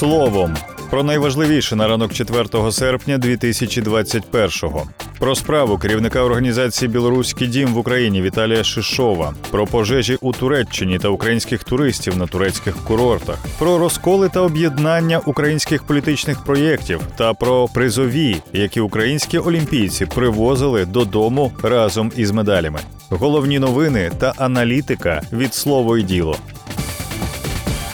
Словом, про найважливіше на ранок 4 серпня 2021-го. Про справу керівника організації Білоруський дім в Україні Віталія Шишова, про пожежі у Туреччині та українських туристів на турецьких курортах, про розколи та об'єднання українських політичних проєктів та про призові, які українські олімпійці привозили додому разом із медалями. Головні новини та аналітика від слово й діло.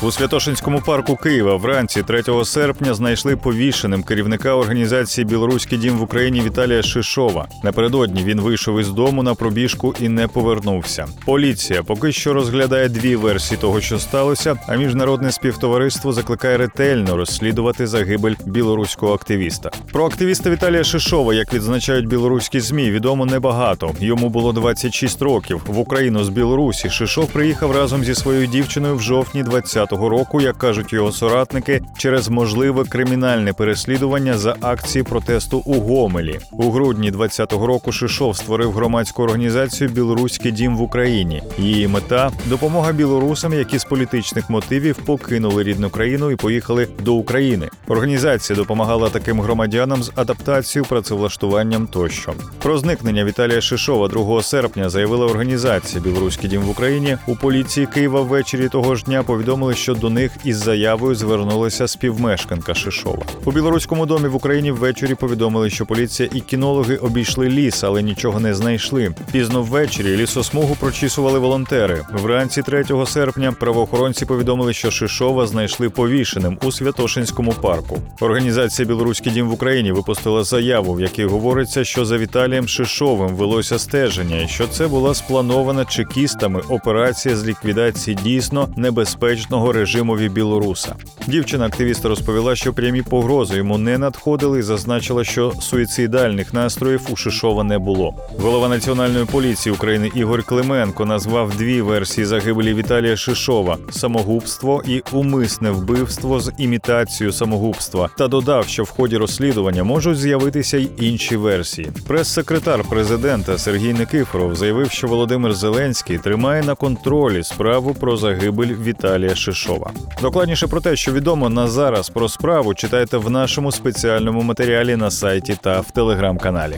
У Святошинському парку Києва вранці 3 серпня знайшли повішеним керівника організації Білоруський дім в Україні Віталія Шишова. Напередодні він вийшов із дому на пробіжку і не повернувся. Поліція поки що розглядає дві версії того, що сталося. А міжнародне співтовариство закликає ретельно розслідувати загибель білоруського активіста. Про активіста Віталія Шишова, як відзначають білоруські змі, відомо небагато. Йому було 26 років. В Україну з Білорусі Шишов приїхав разом зі своєю дівчиною в жовтні 20 2020 року, як кажуть його соратники, через можливе кримінальне переслідування за акції протесту у Гомелі. У грудні 2020 року Шишов створив громадську організацію Білоруський дім в Україні. Її мета допомога білорусам, які з політичних мотивів покинули рідну країну і поїхали до України. Організація допомагала таким громадянам з адаптацією, працевлаштуванням тощо. Про зникнення Віталія Шишова 2 серпня заявила організація Білоруський дім в Україні. У поліції Києва ввечері того ж дня повідомили, що до них із заявою звернулася співмешканка Шишова. У білоруському домі в Україні ввечері повідомили, що поліція і кінологи обійшли ліс, але нічого не знайшли. Пізно ввечері лісосмугу прочісували волонтери. Вранці 3 серпня правоохоронці повідомили, що Шишова знайшли повішеним у Святошинському парку. Організація Білоруський дім в Україні випустила заяву, в якій говориться, що за Віталієм Шишовим велося стеження, що це була спланована чекістами операція з ліквідації дійсно небезпечного режимові білоруса. Дівчина-активіст розповіла, що прямі погрози йому не надходили, і зазначила, що суїцидальних настроїв у Шишова не було. Голова національної поліції України Ігор Клименко назвав дві версії загибелі Віталія Шишова: самогубство і умисне вбивство з імітацією самогубства, та додав, що в ході розслідування можуть з'явитися й інші версії. Прес-секретар президента Сергій Никифоров заявив, що Володимир Зеленський тримає на контролі справу про загибель Віталія Шишова. Докладніше про те, що відомо на зараз про справу, читайте в нашому спеціальному матеріалі на сайті та в телеграм-каналі.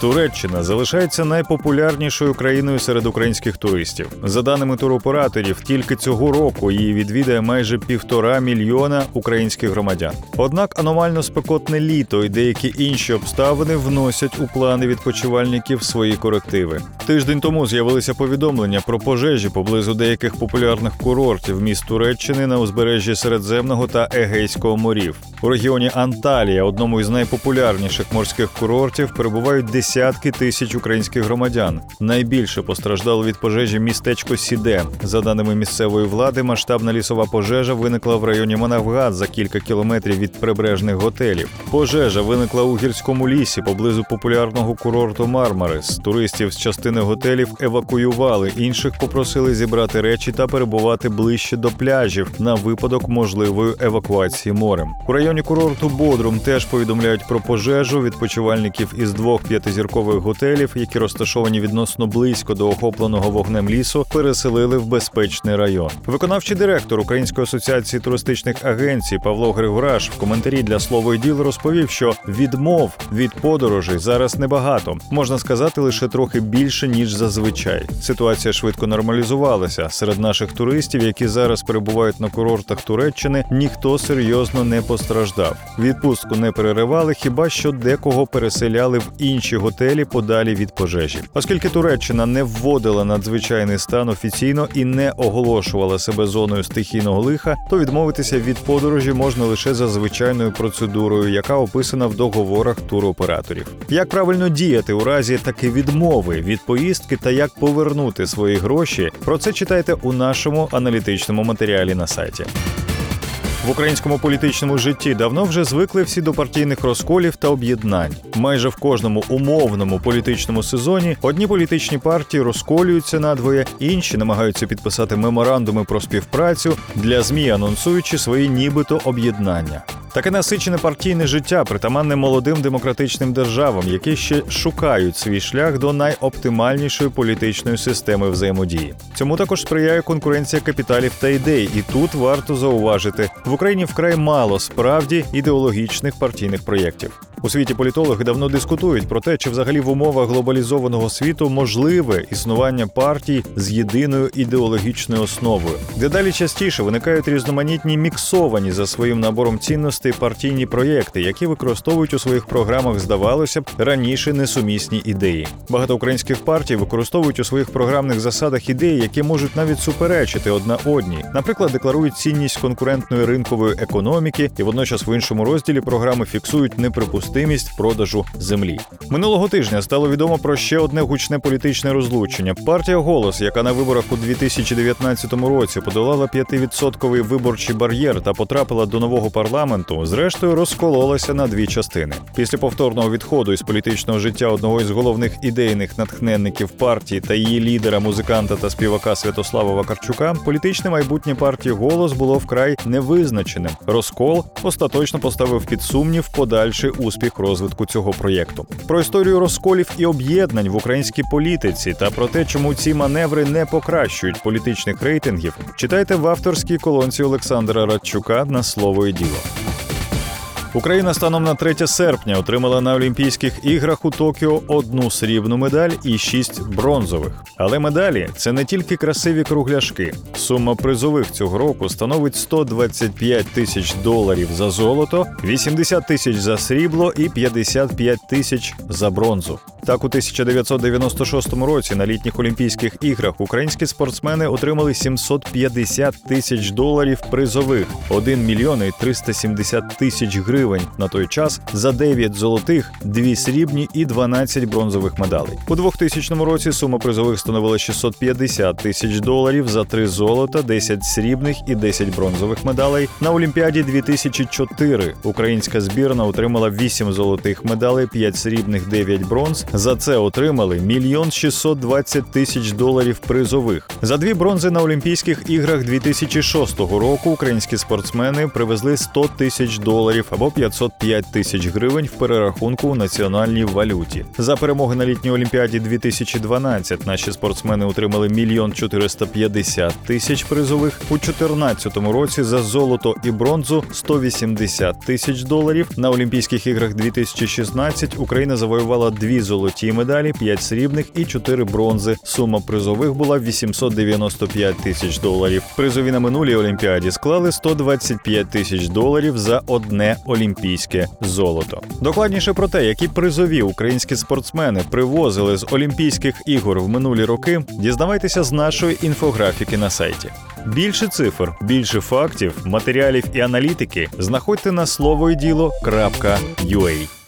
Туреччина залишається найпопулярнішою країною серед українських туристів. За даними туроператорів, тільки цього року її відвідає майже півтора мільйона українських громадян. Однак аномально спекотне літо і деякі інші обставини вносять у плани відпочивальників свої корективи. Тиждень тому з'явилися повідомлення про пожежі поблизу деяких популярних курортів міст Туреччини на узбережжі Середземного та Егейського морів. У регіоні Анталія, одному із найпопулярніших морських курортів, перебувають десятки тисяч українських громадян. Найбільше постраждало від пожежі містечко Сіде. За даними місцевої влади, масштабна лісова пожежа виникла в районі Манавгад за кілька кілометрів від прибережних готелів. Пожежа виникла у гірському лісі поблизу популярного курорту Мармарис. Туристів з частини готелів евакуювали. Інших попросили зібрати речі та перебувати ближче до пляжів на випадок можливої евакуації морем. У районі курорту Бодрум теж повідомляють про пожежу відпочивальників із двох п'ятизіркових готелів, які розташовані відносно близько до охопленого вогнем лісу, переселили в безпечний район. Виконавчий директор Української асоціації туристичних агенцій Павло Григораш в коментарі для слово і діло розповів, що відмов від подорожей зараз небагато, можна сказати, лише трохи більше ніж зазвичай. Ситуація швидко нормалізувалася. Серед наших туристів, які зараз перебувають на курортах Туреччини, ніхто серйозно не постраждав. Відпустку не переривали, хіба що декого переселяли в інші готелі подалі від пожежі, оскільки Туреччина не вводила надзвичайний стан офіційно і не оголошувала себе зоною стихійного лиха, то відмовитися від подорожі можна лише за звичайною процедурою, яка описана в договорах туроператорів. Як правильно діяти у разі таки відмови від поїздки та як повернути свої гроші, про це читайте у нашому аналітичному матеріалі на сайті. В українському політичному житті давно вже звикли всі до партійних розколів та об'єднань. Майже в кожному умовному політичному сезоні одні політичні партії розколюються надвоє, інші намагаються підписати меморандуми про співпрацю для змі, анонсуючи свої нібито об'єднання. Таке насичене партійне життя притаманне молодим демократичним державам, які ще шукають свій шлях до найоптимальнішої політичної системи взаємодії. Цьому також сприяє конкуренція капіталів та ідей, і тут варто зауважити в Україні вкрай мало справді ідеологічних партійних проєктів. У світі політологи давно дискутують про те, чи взагалі в умовах глобалізованого світу можливе існування партій з єдиною ідеологічною основою. Дедалі частіше виникають різноманітні міксовані за своїм набором цінностей партійні проєкти, які використовують у своїх програмах, здавалося б, раніше несумісні ідеї. Багато українських партій використовують у своїх програмних засадах ідеї, які можуть навіть суперечити одна одній. Наприклад, декларують цінність конкурентної ринкової економіки і водночас в іншому розділі програми фіксують неприпустимість допустимість продажу землі. Минулого тижня стало відомо про ще одне гучне політичне розлучення. Партія голос, яка на виборах у 2019 році подолала 5-відсотковий виборчий бар'єр та потрапила до нового парламенту, зрештою розкололася на дві частини. Після повторного відходу із політичного життя одного із головних ідейних натхненників партії та її лідера, музиканта та співака Святослава Вакарчука, політичне майбутнє партії голос було вкрай невизначеним. Розкол остаточно поставив під сумнів подальший успіх успіх розвитку цього проєкту. Про історію розколів і об'єднань в українській політиці та про те, чому ці маневри не покращують політичних рейтингів, читайте в авторській колонці Олександра Радчука на слово і діло. Україна станом на 3 серпня отримала на Олімпійських іграх у Токіо одну срібну медаль і шість бронзових. Але медалі це не тільки красиві кругляшки. Сума призових цього року становить 125 тисяч доларів за золото, 80 тисяч за срібло і 55 тисяч за бронзу. Так, у 1996 році на літніх Олімпійських іграх українські спортсмени отримали 750 тисяч доларів призових, 1 мільйон і 370 тисяч гривень на той час за 9 золотих, 2 срібні і 12 бронзових медалей. У 2000 році сума призових становила 650 тисяч доларів за 3 золота, 10 срібних і 10 бронзових медалей. На Олімпіаді 2004 українська збірна отримала 8 золотих медалей, 5 срібних, 9 бронз. За це отримали мільйон 620 тисяч доларів призових. За дві бронзи на Олімпійських іграх 2006 року українські спортсмени привезли 100 тисяч доларів або 505 тисяч гривень в перерахунку у національній валюті. За перемоги на літній олімпіаді 2012 наші спортсмени отримали мільйон 450 тисяч призових. У 2014 році за золото і бронзу 180 тисяч доларів. На Олімпійських іграх 2016 Україна завоювала дві золоті медалі, 5 срібних і 4 бронзи. Сума призових була 895 тисяч доларів. Призові на минулій олімпіаді склали 125 тисяч доларів за одне олімпійське золото. Докладніше про те, які призові українські спортсмени привозили з Олімпійських ігор в минулі роки, дізнавайтеся з нашої інфографіки на сайті. Більше цифр, більше фактів, матеріалів і аналітики знаходьте на слово і.